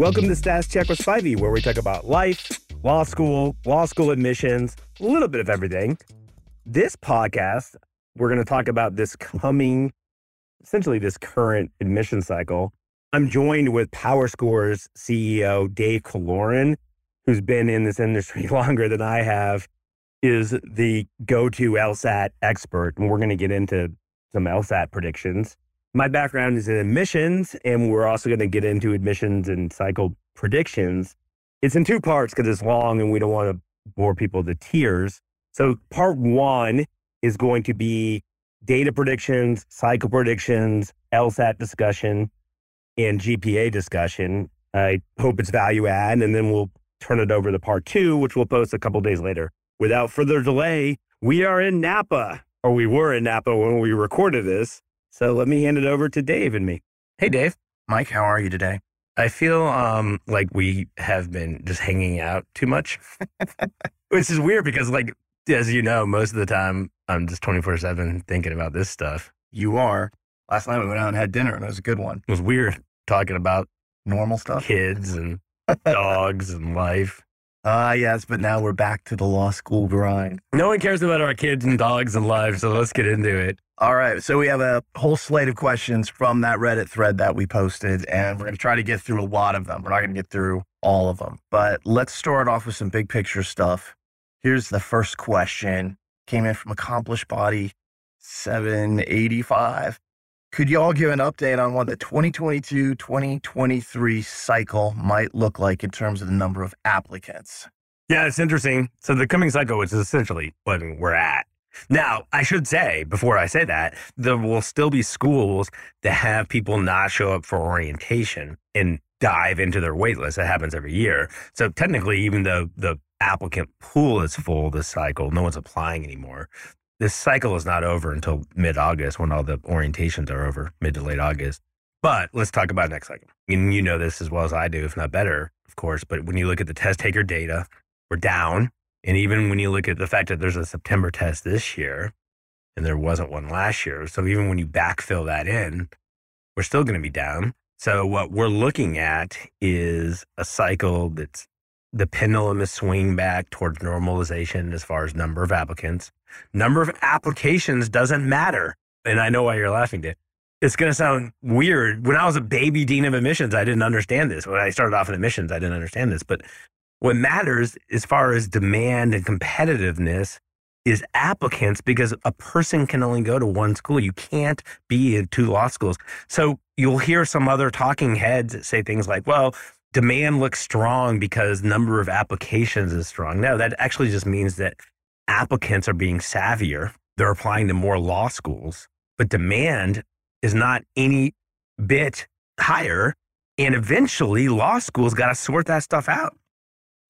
Welcome to Status Check with Spivey, where we talk about life, law school, law school admissions, a little bit of everything. This podcast, we're going to talk about this coming, essentially, this current admission cycle. I'm joined with PowerScore's CEO, Dave Killoran, who's been in this industry longer than I have, is the go to LSAT expert. And we're going to get into some LSAT predictions. My background is in admissions, and we're also going to get into admissions and cycle predictions. It's in two parts because it's long and we don't want to bore people to tears. So, part one is going to be data predictions, cycle predictions, LSAT discussion, and GPA discussion. I hope it's value add, and then we'll turn it over to part two, which we'll post a couple days later. Without further delay, we are in Napa, or we were in Napa when we recorded this. So let me hand it over to Dave and me. Hey, Dave. Mike, how are you today? I feel um, like we have been just hanging out too much, which is weird because, like, as you know, most of the time I'm just 24 7 thinking about this stuff. You are. Last night we went out and had dinner and it was a good one. It was weird talking about Normal stuff? kids and dogs and life. Ah, yes, but now we're back to the law school grind. No one cares about our kids and dogs and life, so let's get into it. All right, so we have a whole slate of questions from that Reddit thread that we posted, and we're going to try to get through a lot of them. We're not going to get through all of them, but let's start off with some big picture stuff. Here's the first question. Came in from Accomplished Body 785. Could you all give an update on what the 2022 2023 cycle might look like in terms of the number of applicants? Yeah, it's interesting. So the coming cycle is essentially what we're at. Now, I should say before I say that, there will still be schools that have people not show up for orientation and dive into their wait list. That happens every year. So technically, even though the applicant pool is full this cycle, no one's applying anymore. This cycle is not over until mid August when all the orientations are over, mid to late August. But let's talk about next cycle. And you know this as well as I do, if not better, of course. But when you look at the test taker data, we're down. And even when you look at the fact that there's a September test this year and there wasn't one last year. So even when you backfill that in, we're still going to be down. So what we're looking at is a cycle that's the pendulum is swinging back towards normalization as far as number of applicants. Number of applications doesn't matter. And I know why you're laughing, Dave. It's going to sound weird. When I was a baby dean of admissions, I didn't understand this. When I started off in admissions, I didn't understand this. But what matters as far as demand and competitiveness is applicants because a person can only go to one school. You can't be in two law schools. So you'll hear some other talking heads say things like, well, demand looks strong because number of applications is strong. No, that actually just means that applicants are being savvier. They're applying to more law schools, but demand is not any bit higher. And eventually, law schools got to sort that stuff out.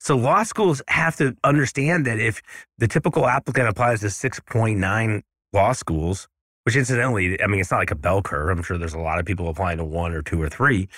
So, law schools have to understand that if the typical applicant applies to 6.9 law schools, which incidentally, I mean, it's not like a bell curve. I'm sure there's a lot of people applying to one or two or three,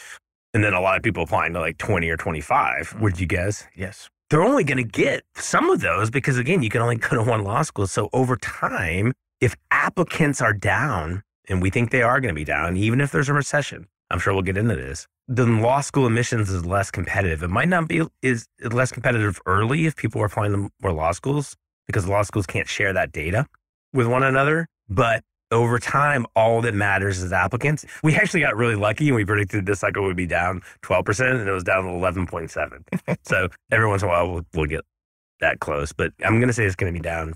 and then a lot of people applying to like 20 or 25. Mm-hmm. Would you guess? Yes. they're only going to get some of those because again you can only go to one law school so over time if applicants are down and we think they are going to be down even if there's a recession i'm sure we'll get into this then law school admissions is less competitive it might not be is less competitive early if people are applying to more law schools because law schools can't share that data with one another but over time, all that matters is applicants. We actually got really lucky and we predicted this cycle would be down 12% and it was down 11.7. so every once in a while we'll, we'll get that close, but I'm going to say it's going to be down.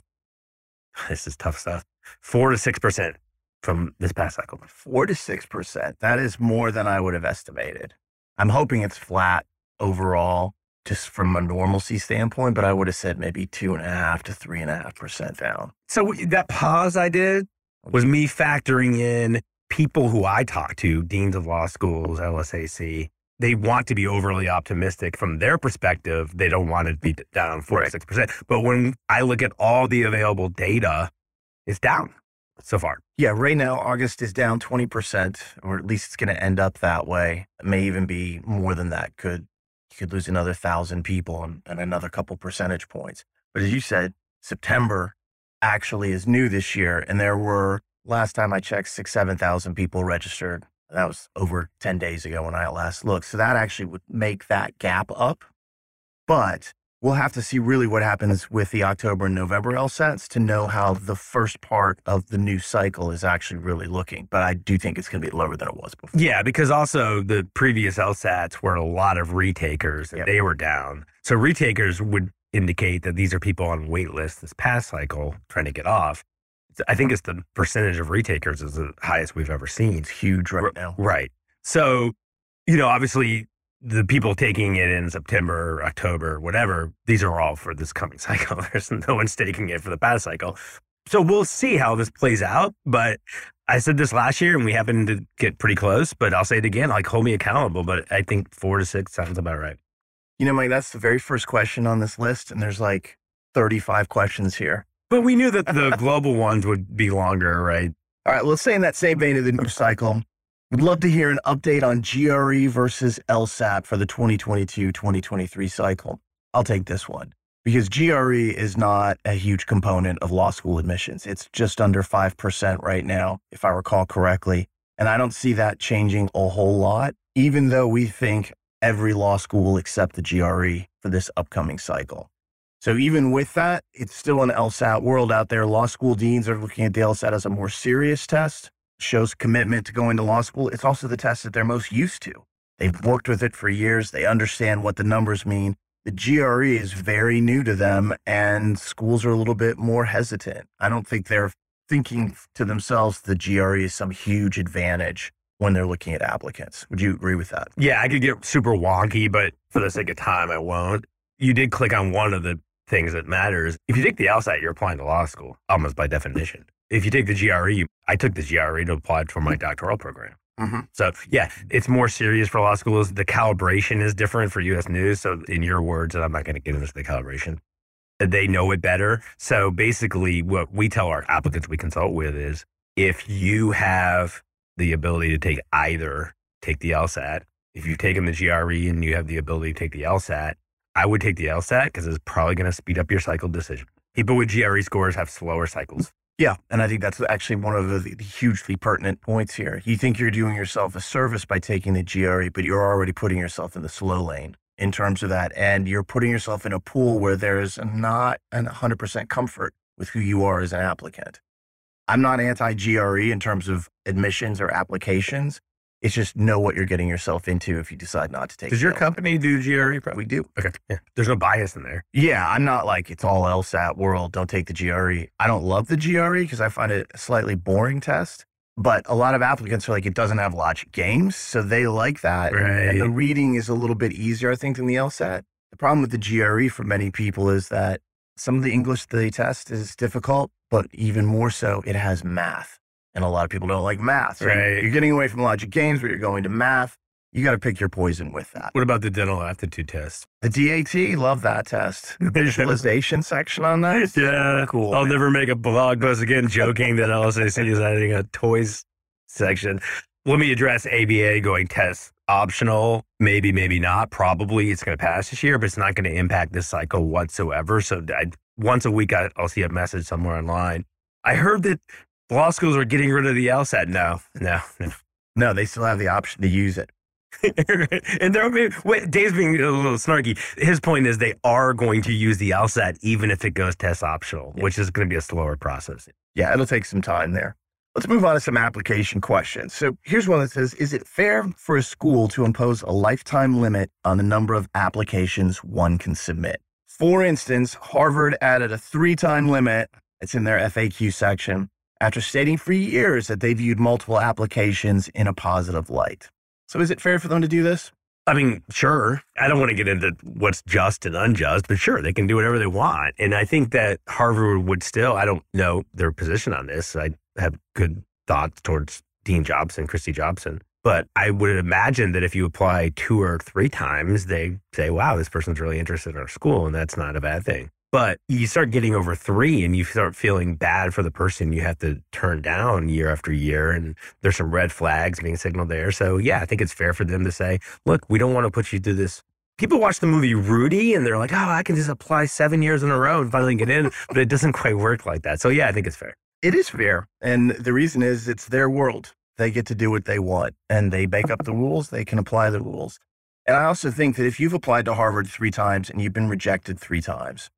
This is tough stuff. Four to 6% from this past cycle. Four to 6%. That is more than I would have estimated. I'm hoping it's flat overall, just from a normalcy standpoint, but I would have said maybe two and a half to three and a half percent down. So that pause I did was me factoring in people who I talk to, deans of law schools, LSAC. They want to be overly optimistic from their perspective. They don't want it to be down four to six percent. But when I look at all the available data, it's down so far. Yeah, right now, August is down 20%, or at least it's going to end up that way. It may even be more than that. Could You could lose another thousand people and, and another couple percentage points. But as you said, September actually is new this year. And there were, last time I checked, six, 7,000 people registered That was over 10 days ago when I last looked. So that actually would make that gap up. But we'll have to see really what happens with the October and November LSATs to know how the first part of the new cycle is actually really looking. But I do think it's going to be lower than it was before. Yeah, because also the previous LSATs were a lot of retakers and Yep. they were down. So retakers would indicate that these are people on wait lists this past cycle trying to get off. I think it's the percentage of retakers is the highest we've ever seen. It's huge right now. Right. So, you know, obviously the people taking it in September, October, whatever, these are all for this coming cycle. There's no one's taking it for the past cycle. So we'll see how this plays out. But I said this last year and we happened to get pretty close, but I'll say it again, like hold me accountable. But I think four to six sounds about right. You know, Mike, that's the very first question on this list. And there's like 35 questions here. But we knew that the global ones would be longer, right? All right, let's say in that same vein of the news cycle, we'd love to hear an update on GRE versus LSAT for the 2022 2023 cycle. I'll take this one because GRE is not a huge component of law school admissions. It's just under 5% right now, if I recall correctly. And I don't see that changing a whole lot, even though we think every law school will accept the GRE for this upcoming cycle. So even with that, it's still an LSAT world out there. Law school deans are looking at the LSAT as a more serious test, shows commitment to going to law school. It's also the test that they're most used to. They've worked with it for years. They understand what the numbers mean. The GRE is very new to them and schools are a little bit more hesitant. I don't think they're thinking to themselves the GRE is some huge advantage when they're looking at applicants. Would you agree with that? Yeah, I could get super wonky, but for the sake of time, I won't. You did click on one of the things that matters. If you take the LSAT, you're applying to law school, almost by definition. If you take the GRE, I took the GRE to apply for my doctoral program. Mm-hmm. So yeah, it's more serious for law schools. The calibration is different for U.S. News. So in your words, and I'm not going to get into the calibration, they know it better. So basically, what we tell our applicants we consult with is if you have the ability to take either, take the LSAT. If you've taken the GRE and you have the ability to take the LSAT, I would take the LSAT because it's probably going to speed up your cycle decision. People with GRE scores have slower cycles. Yeah, and I think that's actually one of the, the hugely pertinent points here. You think you're doing yourself a service by taking the GRE, but you're already putting yourself in the slow lane in terms of that. And you're putting yourself in a pool where there's not an 100% comfort with who you are as an applicant. I'm not anti GRE in terms of admissions or applications. It's just know what you're getting yourself into if you decide not to take Does your LSAT. company do GRE? Pro? We do. Okay. Yeah. There's no bias in there. Yeah, I'm not like it's all LSAT world. Don't take the GRE. I don't love the GRE because I find it a slightly boring test. But a lot of applicants are like, it doesn't have logic games. So they like that. And the reading is a little bit easier, I think, than the LSAT. The problem with the GRE for many people is that some of the English they test is difficult, but even more so, it has math. And a lot of people don't like math. So Right. you're getting away from logic games, but you're going to math. You got to pick your poison with that. What about the dental aptitude test? The DAT, love that test. Visualization section on that. yeah, Cool. I'll never make a blog post again joking that LSAC is adding a toys section. Let me address ABA going test optional. Maybe, maybe not. Probably it's going to pass this year, but it's not going to impact this cycle whatsoever. So I, once a week, I, I'll see a message somewhere online. I heard that law schools are getting rid of the LSAT. No, no, no. No, they still have the option to use it. and they're wait, Dave's being a little snarky. His point is they are going to use the LSAT even if it goes test optional, which is going to be a slower process. Yeah, it'll take some time there. Let's move on to some application questions. So here's one that says Is it fair for a school to impose a lifetime limit on the number of applications one can submit? For instance, Harvard added a three time limit, it's in their FAQ section, after stating for years that they viewed multiple applications in a positive light. So is it fair for them to do this? I mean, sure. I don't want to get into what's just and unjust, but sure, they can do whatever they want. And I think that Harvard would still, I don't know their position on this. I have good thoughts towards Dean Jobson, Kristi Jobson. But I would imagine that if you apply two or three times, they say, wow, this person's really interested in our school. And that's not a bad thing. But you start getting over three and you start feeling bad for the person you have to turn down year after year. And there's some red flags being signaled there. So, yeah, I think it's fair for them to say, look, we don't want to put you through this. People watch the movie Rudy and they're like, oh, I can just apply seven years in a row and finally get in. But it doesn't quite work like that. So, yeah, I think it's fair. It is fair. And the reason is it's their world. they get to do what they want and they make up the rules, they can apply the rules. And I also think that if you've applied to Harvard three times and you've been rejected three times,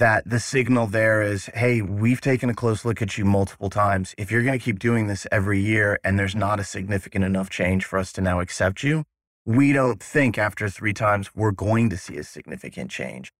that the signal there is, hey, we've taken a close look at you multiple times. If you're going to keep doing this every year and there's not a significant enough change for us to now accept you, we don't think after three times we're going to see a significant change.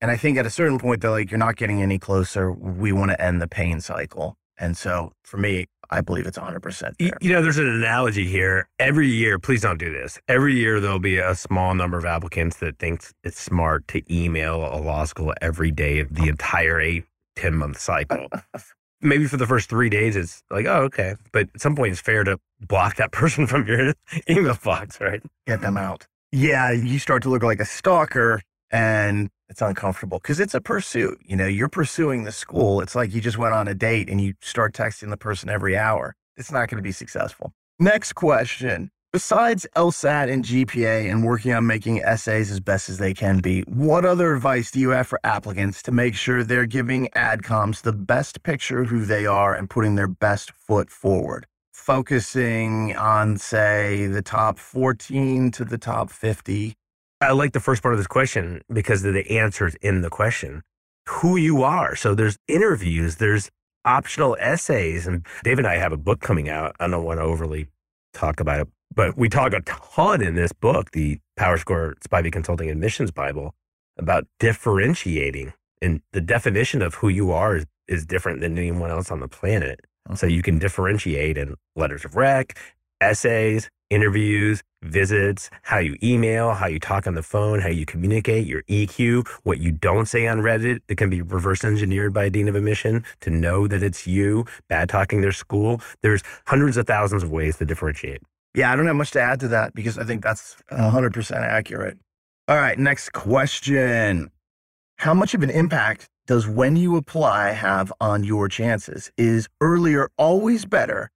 And I think at a certain point, they're like, you're not getting any closer. We want to end the pain cycle. And so for me, I believe it's 100% You, you know, there's an analogy here. Every year, please don't do this. Every year, there'll be a small number of applicants that thinks it's smart to email a law school every day of the entire eight, 10 month cycle. Maybe for the first three days, it's like, oh, okay. But at some point, it's fair to block that person from your email box, right? Get them out. Yeah, you start to look like a stalker and it's uncomfortable because it's a pursuit. You know, you're pursuing the school. It's like you just went on a date and you start texting the person every hour. It's not going to be successful. Next question. Besides LSAT and GPA and working on making essays as best as they can be, what other advice do you have for applicants to make sure they're giving AdComs the best picture of who they are and putting their best foot forward? Focusing on, say, the top 14 to the top 50 I like the first part of this question because of the answers in the question. Who you are. So there's interviews, there's optional essays. And Dave and I have a book coming out. I don't want to overly talk about it, but we talk a ton in this book, the PowerScore Spivey Consulting Admissions Bible, about differentiating. And the definition of who you are is, is different than anyone else on the planet. So you can differentiate in letters of rec, essays, interviews, visits, how you email, how you talk on the phone, how you communicate, your EQ, what you don't say on Reddit that can be reverse engineered by a dean of admission to know that it's you bad talking their school. There's hundreds of thousands of ways to differentiate. Yeah, I don't have much to add to that because I think that's 100% accurate. All right, next question. How much of an impact does when you apply have on your chances? Is earlier always better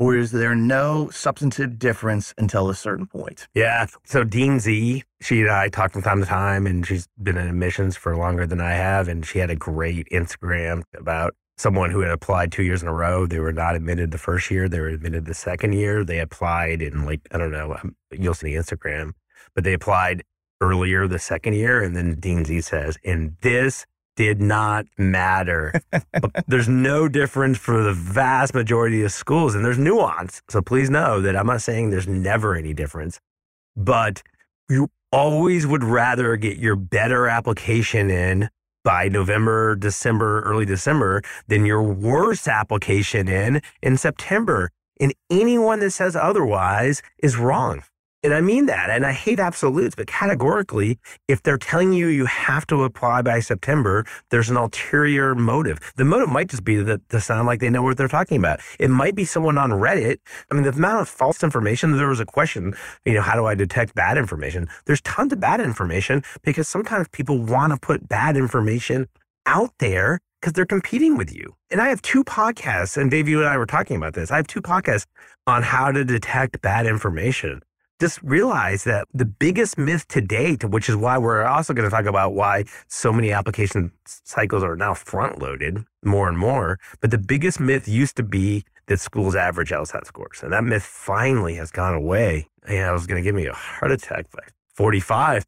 or is there no substantive difference until a certain point? Yeah. So Dean Z, she and I talk from time to time, and she's been in admissions for longer than I have, and she had a great Instagram about someone who had applied two years in a row. They were not admitted the first year; they were admitted the second year. They applied in like I don't know. Um, you'll see the Instagram, but they applied earlier the second year, and then Dean Z says, "In this did not matter. there's no difference for the vast majority of schools, and there's nuance. So please know that I'm not saying there's never any difference, but you always would rather get your better application in by November, December, early December than your worst application in in September. And anyone that says otherwise is wrong. And I mean that. And I hate absolutes, but categorically, if they're telling you you have to apply by September, there's an ulterior motive. The motive might just be that to sound like they know what they're talking about. It might be someone on Reddit. I mean, the amount of false information, there was a question, you know, how do I detect bad information? There's tons of bad information because sometimes people want to put bad information out there because they're competing with you. And I have two podcasts, and Dave, you and I were talking about this. I have two podcasts on how to detect bad information just realize that the biggest myth to date, which is why we're also going to talk about why so many application cycles are now front loaded more and more. But the biggest myth used to be that schools average LSAT scores. And that myth finally has gone away. And I was going to give me a heart attack by 45.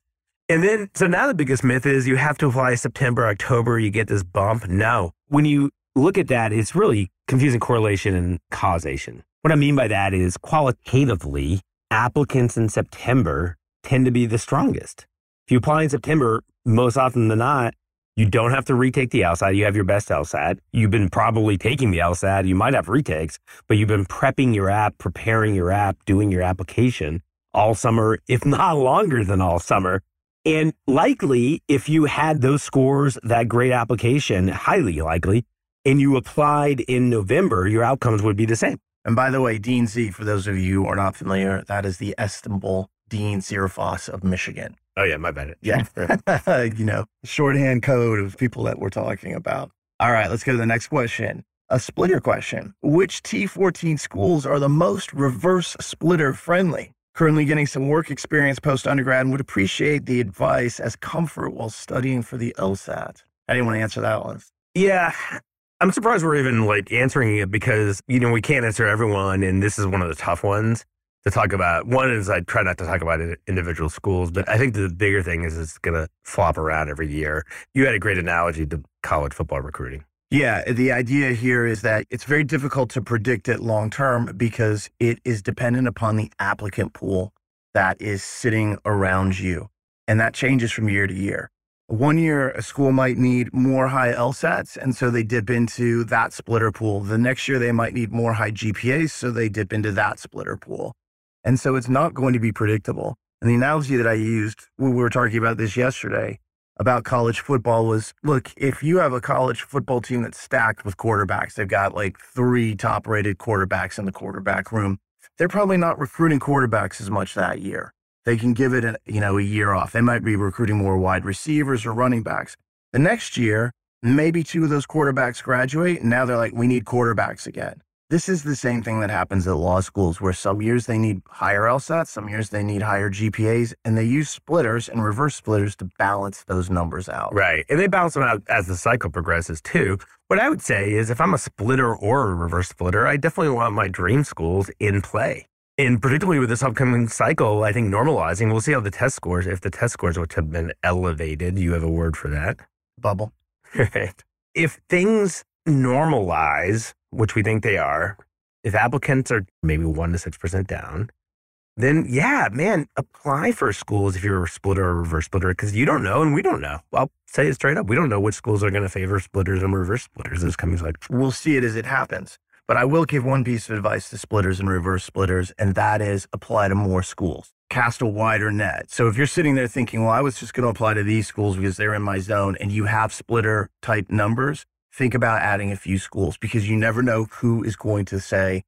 And then, so now the biggest myth is you have to apply September, October, you get this bump. No. When you look at that, it's really confusing correlation and causation. What I mean by that is qualitatively, applicants in September tend to be the strongest. If you apply in September, most often than not, you don't have to retake the LSAT. You have your best LSAT. You've been probably taking the LSAT. You might have retakes, but you've been prepping your app, preparing your app, doing your application all summer, if not longer than all summer. And likely, if you had those scores, that great application, highly likely, and you applied in November, your outcomes would be the same. And by the way, Dean Z, for those of you who are not familiar, that is the estimable Dean Zearfoss of Michigan. Oh, yeah, my bad. Yeah. you know, shorthand code of people that we're talking about. All right, let's go to the next question. A splitter question. Which T14 schools are the most reverse splitter friendly? Currently getting some work experience post undergrad and would appreciate the advice as comfort while studying for the LSAT. I didn't want to answer that one. Yeah, I'm surprised we're even like answering it because, you know, we can't answer everyone. And this is one of the tough ones to talk about. One is I try not to talk about individual schools, but I think the bigger thing is it's going to flop around every year. You had a great analogy to college football recruiting. Yeah, the idea here is that it's very difficult to predict it long term because it is dependent upon the applicant pool that is sitting around you. And that changes from year to year. One year, a school might need more high LSATs, and so they dip into that splitter pool. The next year, they might need more high GPAs, so they dip into that splitter pool. And so it's not going to be predictable. And the analogy that I used when we were talking about this yesterday about college football was look, if you have a college football team that's stacked with quarterbacks, they've got like three top rated quarterbacks in the quarterback room. They're probably not recruiting quarterbacks as much that year. They can give it a, you know, a year off. They might be recruiting more wide receivers or running backs. The next year, maybe two of those quarterbacks graduate and now they're like we need quarterbacks again. This is the same thing that happens at law schools where some years they need higher LSATs, some years they need higher GPAs, and they use splitters and reverse splitters to balance those numbers out. Right. And they balance them out as the cycle progresses too. What I would say is if I'm a splitter or a reverse splitter, I definitely want my dream schools in play. And particularly with this upcoming cycle, I think normalizing, we'll see how the test scores, if the test scores which have been elevated, you have a word for that. Bubble. Right. If things normalize, which we think they are, if applicants are maybe 1% to 6% down, then yeah, man, apply for schools if you're a splitter or reverse splitter because you don't know and we don't know. I'll say it straight up. We don't know which schools are going to favor splitters and reverse splitters in this coming cycle. We'll see it as it happens. But I will give one piece of advice to splitters and reverse splitters, and that is apply to more schools. Cast a wider net. So if you're sitting there thinking, well, I was just going to apply to these schools because they're in my zone, and you have splitter type numbers, think about adding a few schools because you never know who is going to say,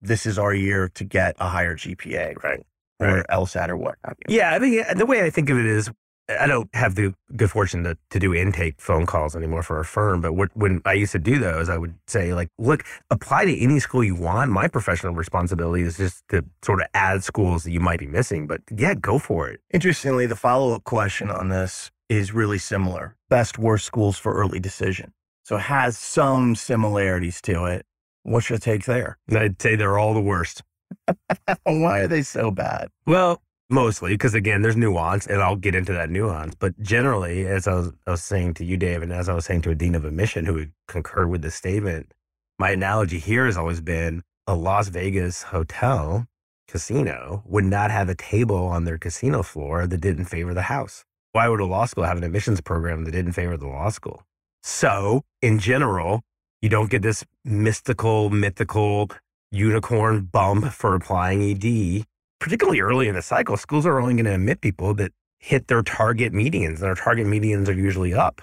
this is our year to get a higher GPA, right? Or right. LSAT or what have you. Yeah, I mean, the way I think of it is, I don't have the good fortune to, to do intake phone calls anymore for a firm, but when I used to do those, I would say, like, look, apply to any school you want. My professional responsibility is just to sort of add schools that you might be missing, but yeah, go for it. Interestingly, the follow up question on this is really similar best, worst schools for early decision. So it has some similarities to it. What's your take there? I'd say they're all the worst. Why are they so bad? Well, mostly because again, there's nuance, and I'll get into that nuance. But generally, as I was, I was saying to you, Dave, and as I was saying to a dean of admission who would concur with the statement, my analogy here has always been a Las Vegas hotel casino would not have a table on their casino floor that didn't favor the house. Why would a law school have an admissions program that didn't favor the law school? So, in general, you don't get this mystical, mythical unicorn bump for applying ED. Particularly early in the cycle, schools are only going to admit people that hit their target medians, and our target medians are usually up.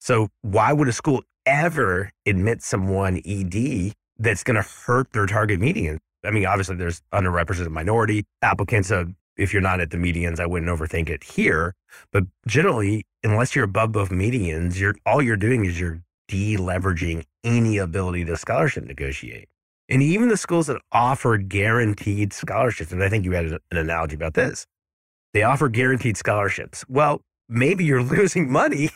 So, why would a school ever admit someone ED that's going to hurt their target median? I mean, obviously, there's underrepresented minority applicants. Uh, if you're not at the medians, I wouldn't overthink it here. But generally, unless you're above both medians, you're all you're doing is you're deleveraging any ability to scholarship negotiate. And even the schools that offer guaranteed scholarships, and I think you had an analogy about this, they offer guaranteed scholarships. Well, maybe you're losing money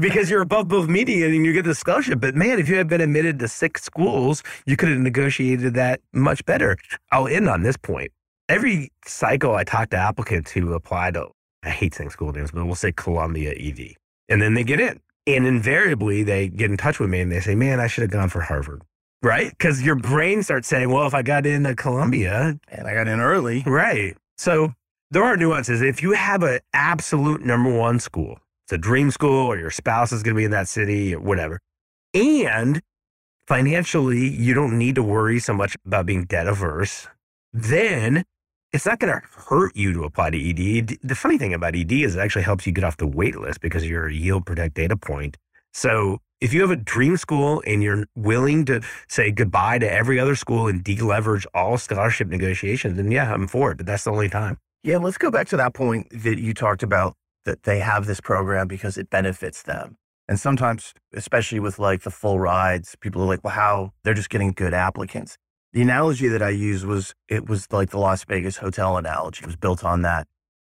because you're above both median and you get the scholarship. But man, if you had been admitted to six schools, you could have negotiated that much better. I'll end on this point. Every cycle I talk to applicants who apply to I hate saying school names, but we'll say Columbia ED, And then they get in. And invariably, they get in touch with me and they say, man, I should have gone for Harvard. Right? Because your brain starts saying, well, if I got into Columbia. And I got in early. Right. So there are nuances. If you have an absolute number one school, it's a dream school, or your spouse is going to be in that city, or whatever, and financially, you don't need to worry so much about being debt averse, then it's not going to hurt you to apply to ED. The funny thing about ED is it actually helps you get off the wait list because you're a yield protect data point. So if you have a dream school and you're willing to say goodbye to every other school and deleverage all scholarship negotiations, then yeah, I'm for it. But that's the only time. Yeah, let's go back to that point that you talked about that they have this program because it benefits them. And sometimes, especially with like the full rides, people are like, well, how? They're just getting good applicants. The analogy that I used was it was like the Las Vegas hotel analogy. It was built on that.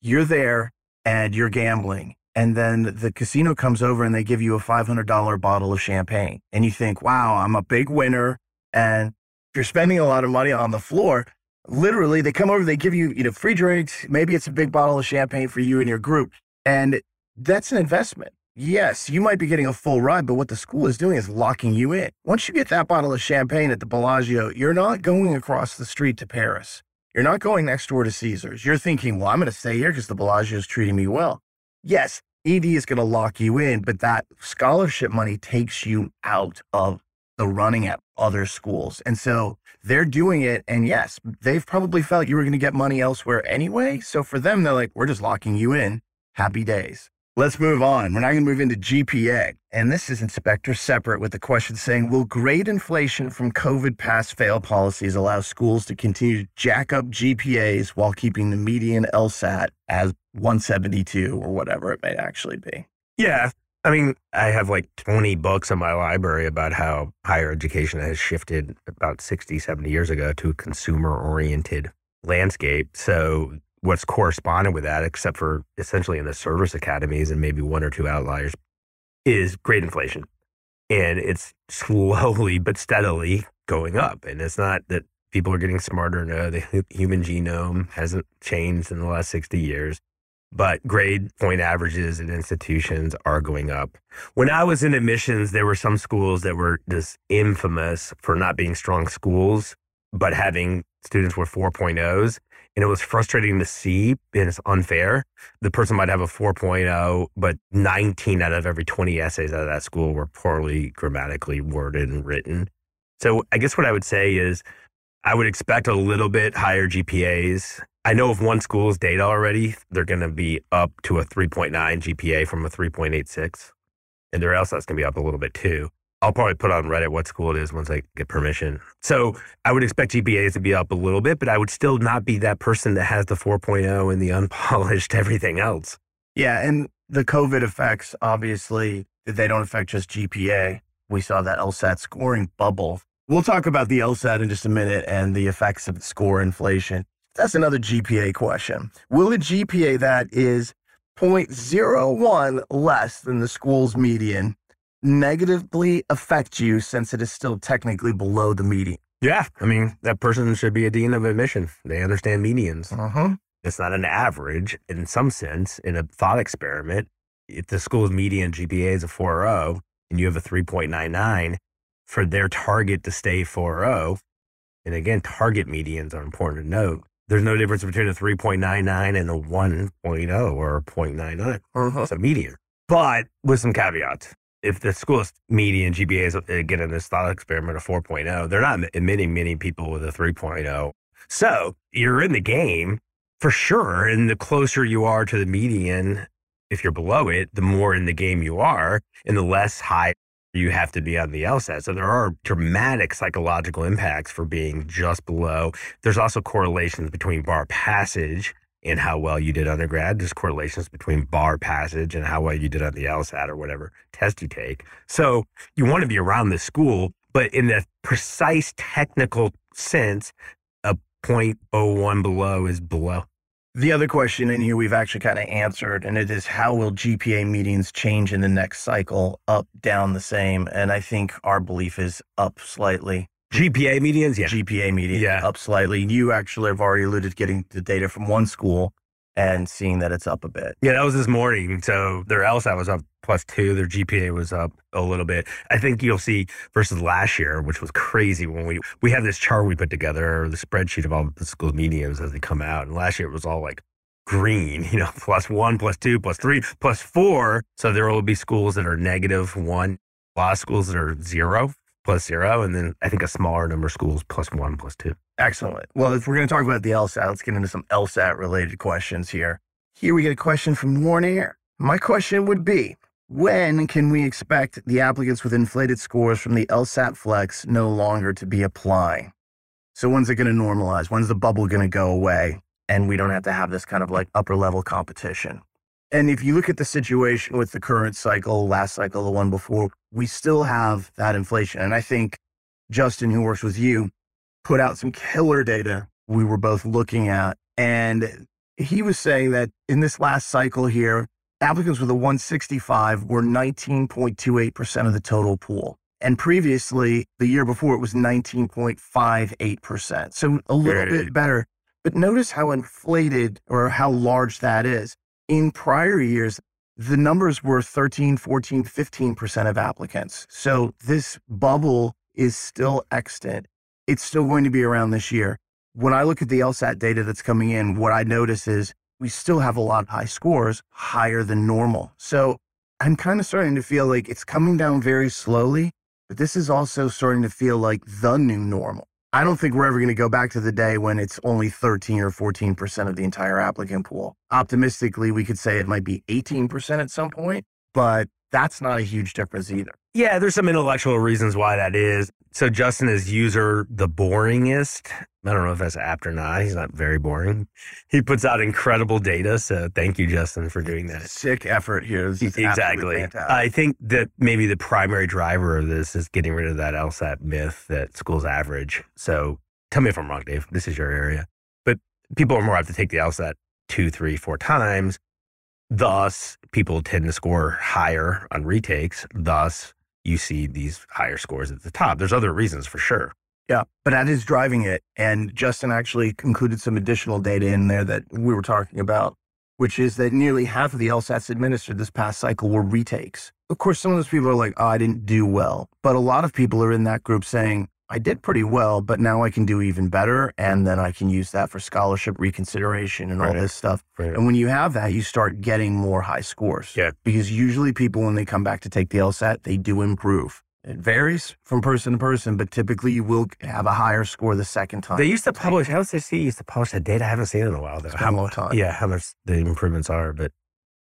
You're there and you're gambling and then the casino comes over and they give you a $500 bottle of champagne. And you think, wow, I'm a big winner. And you're spending a lot of money on the floor, literally they come over, they give you, you know, free drinks. Maybe it's a big bottle of champagne for you and your group. And that's an investment. Yes, you might be getting a full ride, but what the school is doing is locking you in. Once you get that bottle of champagne at the Bellagio, you're not going across the street to Paris. You're not going next door to Caesars. You're thinking, well, I'm going to stay here because the Bellagio is treating me well. Yes, ED is going to lock you in, but that scholarship money takes you out of the running at other schools. And so they're doing it. And yes, they've probably felt you were going to get money elsewhere anyway. So for them, they're like, we're just locking you in. Happy days. Let's move on. We're now going to move into GPA. And this is Inspector separate with the question saying Will grade inflation from COVID pass fail policies allow schools to continue to jack up GPAs while keeping the median LSAT as 172 or whatever it may actually be? Yeah. I mean, I have like 20 books in my library about how higher education has shifted about 60, 70 years ago to a consumer oriented landscape. So what's corresponding with that, except for essentially in the service academies and maybe one or two outliers, is grade inflation. And it's slowly but steadily going up. And it's not that people are getting smarter. No, the human genome hasn't changed in the last 60 years. But grade point averages in institutions are going up. When I was in admissions, there were some schools that were just infamous for not being strong schools, but having students with 4.0s and it was frustrating to see and it's unfair. The person might have a 4.0, but 19 out of every 20 essays out of that school were poorly grammatically worded and written. So I guess what I would say is I would expect a little bit higher GPAs. I know if one school's data already, they're going to be up to a 3.9 GPA from a 3.86. And their LSAT's going to be up a little bit too. I'll probably put on Reddit what school it is once I get permission. So I would expect GPAs to be up a little bit, but I would still not be that person that has the 4.0 and the unpolished everything else. Yeah. And the COVID effects, obviously, they don't affect just GPA. We saw that LSAT scoring bubble. We'll talk about the LSAT in just a minute and the effects of score inflation. That's another GPA question. Will a GPA that is 0.01 less than the school's median negatively affect you since it is still technically below the median. Yeah. I mean, that person should be a dean of admission. They understand medians. Uh-huh. It's not an average in some sense in a thought experiment. If the school's median GPA is a 4.0 and you have a 3.99 for their target to stay 4.0, and again, target medians are important to note. There's no difference between a 3.99 and a 1.0 or a 0.99. Uh-huh. It's a median, but with some caveats if the school's median GPA is uh, again in this thought experiment of 4.0, they're not admitting many people with a 3.0. So you're in the game for sure. And the closer you are to the median, if you're below it, the more in the game you are, and the less high you have to be on the LSAT. So there are dramatic psychological impacts for being just below. There's also correlations between bar passage in how well you did undergrad. There's correlations between bar passage and how well you did on the LSAT or whatever test you take. So you want to be around the school, but in the precise technical sense, a 0.01 below is below. The other question in here we've actually kind of answered, and it is how will GPA medians change in the next cycle? Up, down, the same. And I think our belief is up slightly. GPA medians, yeah. GPA median yeah. up slightly. You actually have already alluded to getting the data from one school and seeing that it's up a bit. Yeah, that was this morning. So their LSAT was up plus two. Their GPA was up a little bit. I think you'll see versus last year, which was crazy when we we have this chart we put together, the spreadsheet of all the school medians as they come out. And last year it was all like green, you know, plus one, plus two, plus three, plus four. So there will be schools that are negative one, a lot of schools that are zero plus zero, and then I think a smaller number of schools plus one, plus two. Excellent. Well, if we're going to talk about the LSAT, let's get into some LSAT related questions here. Here we get a question from Warner. My question would be when can we expect the applicants with inflated scores from the LSAT Flex no longer to be applying? So, when's it going to normalize? When's the bubble going to go away? And we don't have to have this kind of like upper level competition. And if you look at the situation with the current cycle, last cycle, the one before, we still have that inflation. And I think Justin, who works with you, put out some killer data we were both looking at. And he was saying that in this last cycle here, applicants with a 165 were 19.28% of the total pool. And previously, the year before, it was 19.58%. So a little Very- bit better. But notice how inflated or how large that is. In prior years, the numbers were 13, 14, 15% of applicants. So this bubble is still extant. It's still going to be around this year. When I look at the LSAT data that's coming in, what I notice is we still have a lot of high scores, higher than normal. So I'm kind of starting to feel like it's coming down very slowly, but this is also starting to feel like the new normal. I don't think we're ever going to go back to the day when it's only 13 or 14% of the entire applicant pool. Optimistically, we could say it might be 18% at some point, but that's not a huge difference either. Yeah, there's some intellectual reasons why that is. So Justin is user the boringest. I don't know if that's apt or not. He's not very boring. He puts out incredible data. So thank you, Justin, for doing that. Sick effort here. Exactly. I think that maybe the primary driver of this is getting rid of that LSAT myth that schools average. So tell me if I'm wrong, Dave. This is your area. But people are more apt to take the LSAT two, three, four times. Thus, people tend to score higher on retakes. Thus, you see these higher scores at the top. There's other reasons for sure. Yeah, but that is driving it. And Justin actually included some additional data in there that we were talking about, which is that nearly half of the LSATs administered this past cycle were retakes. Of course, some of those people are like, oh, I didn't do well. But a lot of people are in that group saying, I did pretty well, but now I can do even better. And then I can use that for scholarship reconsideration and all Right. this stuff. Right. And when you have that, you start getting more high scores. Yeah. Because usually people, when they come back to take the LSAT, they do improve. It varies from person to person, but typically you will have a higher score the second time. They used to publish, LSAC used to publish that data. I haven't seen it in a while, though. It's been a long time. Yeah, how much the improvements are, but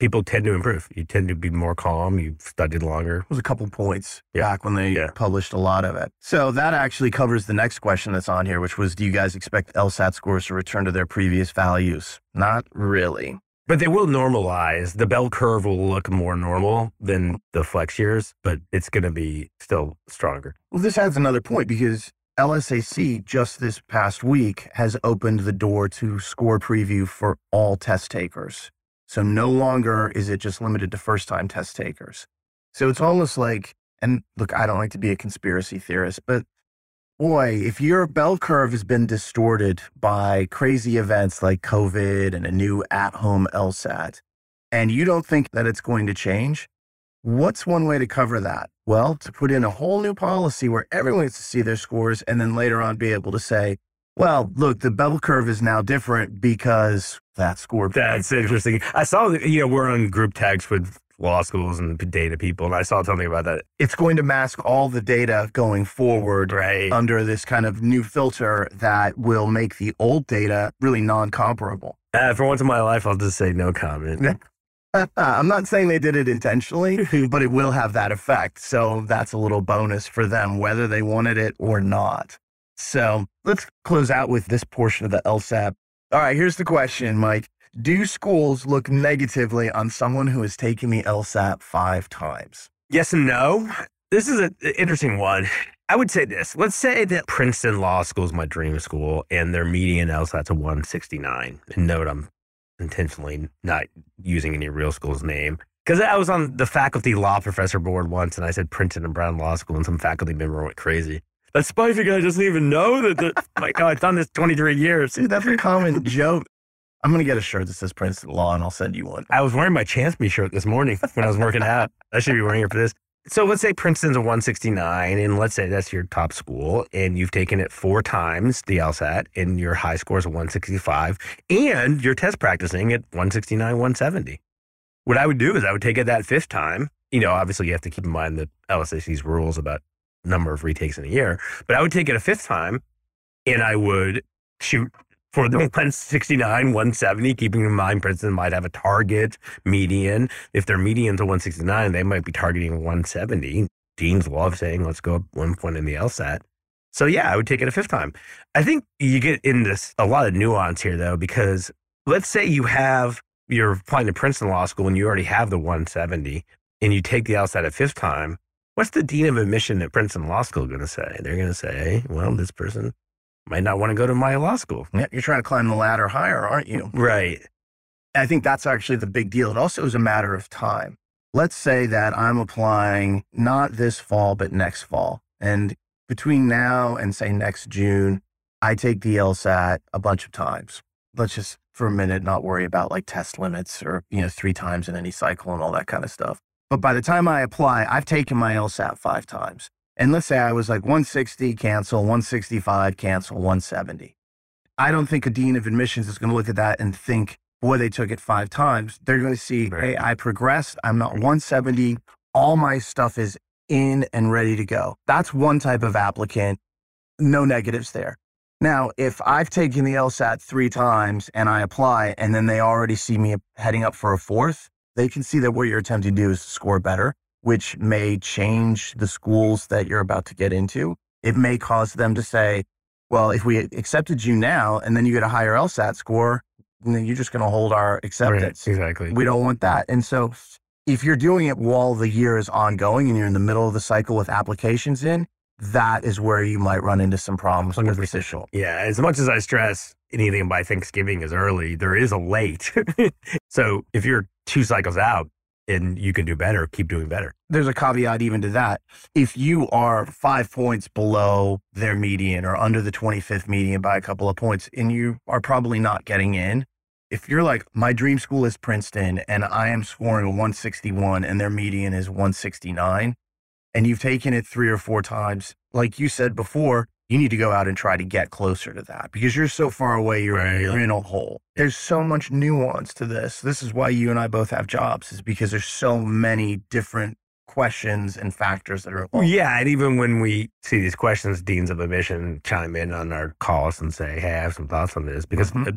people tend to improve. You tend to be more calm. You've studied longer. It was a couple points Yeah. back when they Yeah. published a lot of it. So that actually covers the next question that's on here, which was Do you guys expect LSAT scores to return to their previous values? Not really. But they will normalize. The bell curve will look more normal than the flex years, but it's going to be still stronger. Well, this adds another point because LSAC just this past week has opened the door to score preview for all test takers. So no longer is it just limited to first time test takers. So it's almost like, and look, I don't like to be a conspiracy theorist, but boy, if your bell curve has been distorted by crazy events like COVID and a new at home LSAT, and you don't think that it's going to change, what's one way to cover that? Well, to put in a whole new policy where everyone gets to see their scores and then later on be able to say, well, look, the bell curve is now different because that score. That's interesting. I saw, you know, we're on group text with law schools and data people, and I saw something about that. It's going to mask all the data going forward Right. under this kind of new filter that will make the old data really non comparable. Uh, for once in my life, I'll just say no comment. I'm not saying they did it intentionally, but it will have that effect. So that's a little bonus for them, whether they wanted it or not. So let's close out with this portion of the LSAT. All right, here's the question, Mike. Do schools look negatively on someone who has taken the LSAT five times? Yes and no. This is an interesting one. I would say this. Let's say that Princeton Law School is my dream school and their median LSAT's a 169. And note, I'm intentionally not using any real school's name. Because I was on the faculty law professor board once and I said Princeton and Brown Law School and some faculty member went crazy. That Spivey guy doesn't even know that. The, like, oh, I've done this 23 years. See, that's a common joke. I'm going to get a shirt that says Princeton Law and I'll send you one. I was wearing my Chance Me shirt this morning when I was working out. I should be wearing it for this. So let's say Princeton's a 169, and let's say that's your top school, and you've taken it four times, the LSAT, and your high score is a 165, and you're test practicing at 169, 170. What I would do is I would take it that fifth time. You know, obviously you have to keep in mind the LSAC's rules about number of retakes in a year, but I would take it a fifth time, and I would shoot for the 169, 170, keeping in mind Princeton might have a target median. If their median's a 169, they might be targeting 170. Deans love saying, let's go up one point in the LSAT. So yeah, I would take it a fifth time. I think you get in this a lot of nuance here though, because let's say you have you're applying to Princeton Law School and you already have the 170 and you take the LSAT a fifth time. What's the dean of admission at Princeton Law School going to say? They're going to say, well, this person might not want to go to my law school. Yeah, you're trying to climb the ladder higher, aren't you? Right. I think that's actually the big deal. It also is a matter of time. Let's say that I'm applying not this fall, but next fall. And between now and say next June, I take the LSAT a bunch of times. Let's just for a minute not worry about like test limits or, you know, three times in any cycle and all that kind of stuff. But by the time I apply, I've taken my LSAT five times. And let's say I was like 160, cancel, 165, cancel, 170. I don't think a dean of admissions is going to look at that and think, boy, they took it five times. They're going to see, Right. hey, I progressed. I'm not 170. All my stuff is in and ready to go. That's one type of applicant. No negatives there. Now, if I've taken the LSAT three times and I apply, and then they already see me heading up for a fourth, they can see that what you're attempting to do is score better, which may change the schools that you're about to get into. It may cause them to say, well, if we accepted you now and then you get a higher LSAT score, then you're just going to hold our acceptance. exactly. We don't want that. And so if you're doing it while the year is ongoing and you're in the middle of the cycle with applications in, that is where you might run into some problems with 100%. official. Yeah, as much as I stress anything by Thanksgiving is early, there is a late. so if you're two cycles out and you can do better, keep doing better. There's a caveat even to that. If you are five points below their median or under the 25th median by a couple of points and you are probably not getting in, if you're like, my dream school is Princeton and I am scoring a 161 and their median is 169, and you've taken it three or four times, like you said before, you need to go out and try to get closer to that because you're so far away, you're, Right. you're in a hole. There's so much nuance to this. This is why you and I both have jobs, is because there's so many different questions and factors that are involved. Yeah, and even when we see these questions, deans of admission chime in on our calls and say, "Hey, I have some thoughts on this," because Mhm. uh,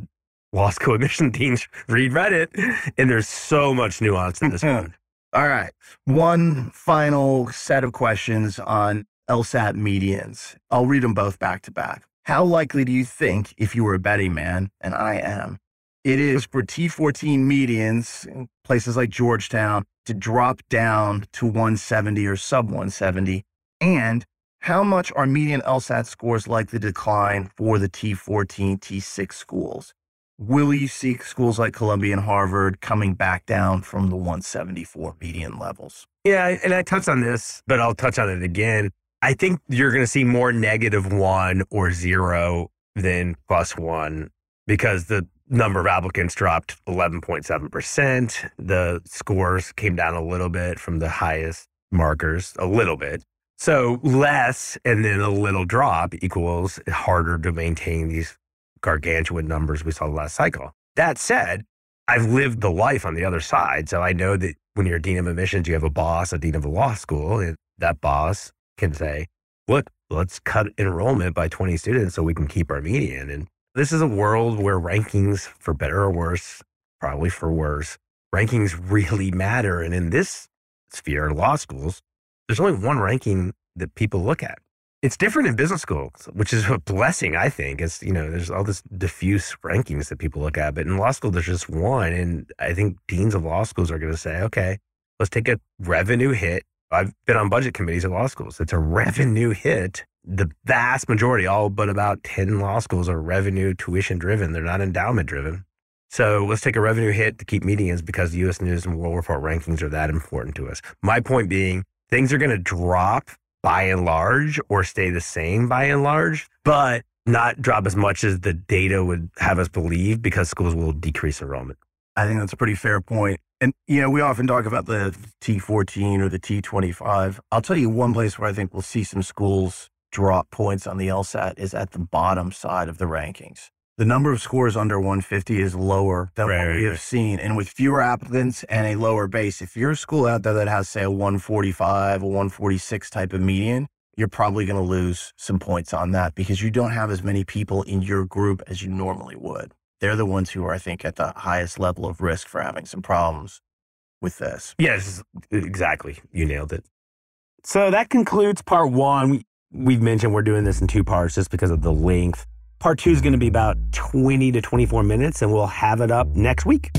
law school admission deans read Reddit, and there's so much nuance in this one. All right. One final set of questions on LSAT medians. I'll read them both back to back. How likely do you think, if you were a betting man, and I am, it is for T14 medians in places like Georgetown to drop down to 170 or sub 170? And how much are median LSAT scores likely to decline for the T14, T6 schools? Will you see schools like Columbia and Harvard coming back down from the 174 median levels? Yeah, and I touched on this, but I'll touch on it again. I think you're going to see more negative one or zero than plus one because the number of applicants dropped 11.7%. The scores came down a little bit from the highest markers, a little bit. So less and then a little drop equals harder to maintain these gargantuan numbers we saw last cycle. That said, I've lived the life on the other side. So I know that when you're a dean of admissions, you have a boss, a dean of a law school, and that boss can say, look, let's cut enrollment by 20 students so we can keep our median. And this is a world where rankings, for better or worse, probably for worse, rankings really matter. And in this sphere, law schools, there's only one ranking that people look at. It's different in business schools, which is a blessing, I think. It's, you know, there's all this diffuse rankings that people look at, but in law school, there's just one. And I think deans of law schools are going to say, okay, let's take a revenue hit. I've been on budget committees at law schools. It's a revenue hit. The vast majority, all but about 10 law schools are revenue tuition driven. They're not endowment driven. So let's take a revenue hit to keep medians because the US News and World Report rankings are that important to us. My point being, things are going to drop by and large or stay the same by and large, but not drop as much as the data would have us believe because schools will decrease enrollment. I think that's a pretty fair point. And, you know, we often talk about the T14 or the T25. I'll tell you one place where I think we'll see some schools drop points on the LSAT is at the bottom side of the rankings. The number of scores under 150 is lower than Right, what right, we have right. seen. And with fewer applicants and a lower base, if you're a school out there that has, say, a 145, a 146 type of median, you're probably going to lose some points on that because you don't have as many people in your group as you normally would. They're the ones who are, I think, at the highest level of risk for having some problems with this. Yes, exactly. You nailed it. So that concludes part one. We, we've mentioned we're doing this in two parts just because of the length. Part two is going to be about 20 to 24 minutes, and we'll have it up next week.